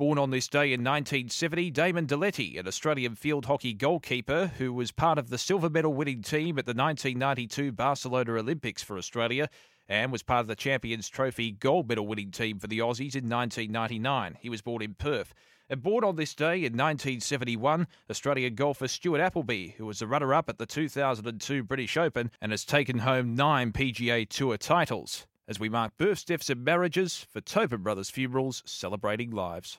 Born on this day in 1970, Damon Diletti, an Australian field hockey goalkeeper who was part of the silver medal winning team at the 1992 Barcelona Olympics for Australia and was part of the Champions Trophy gold medal winning team for the Aussies in 1999. He was born in Perth. And born on this day in 1971, Australian golfer Stuart Appleby, who was the runner up at the 2002 British Open and has taken home nine PGA Tour titles. As we mark births, deaths, and marriages for Tobin Brothers Funerals, celebrating lives.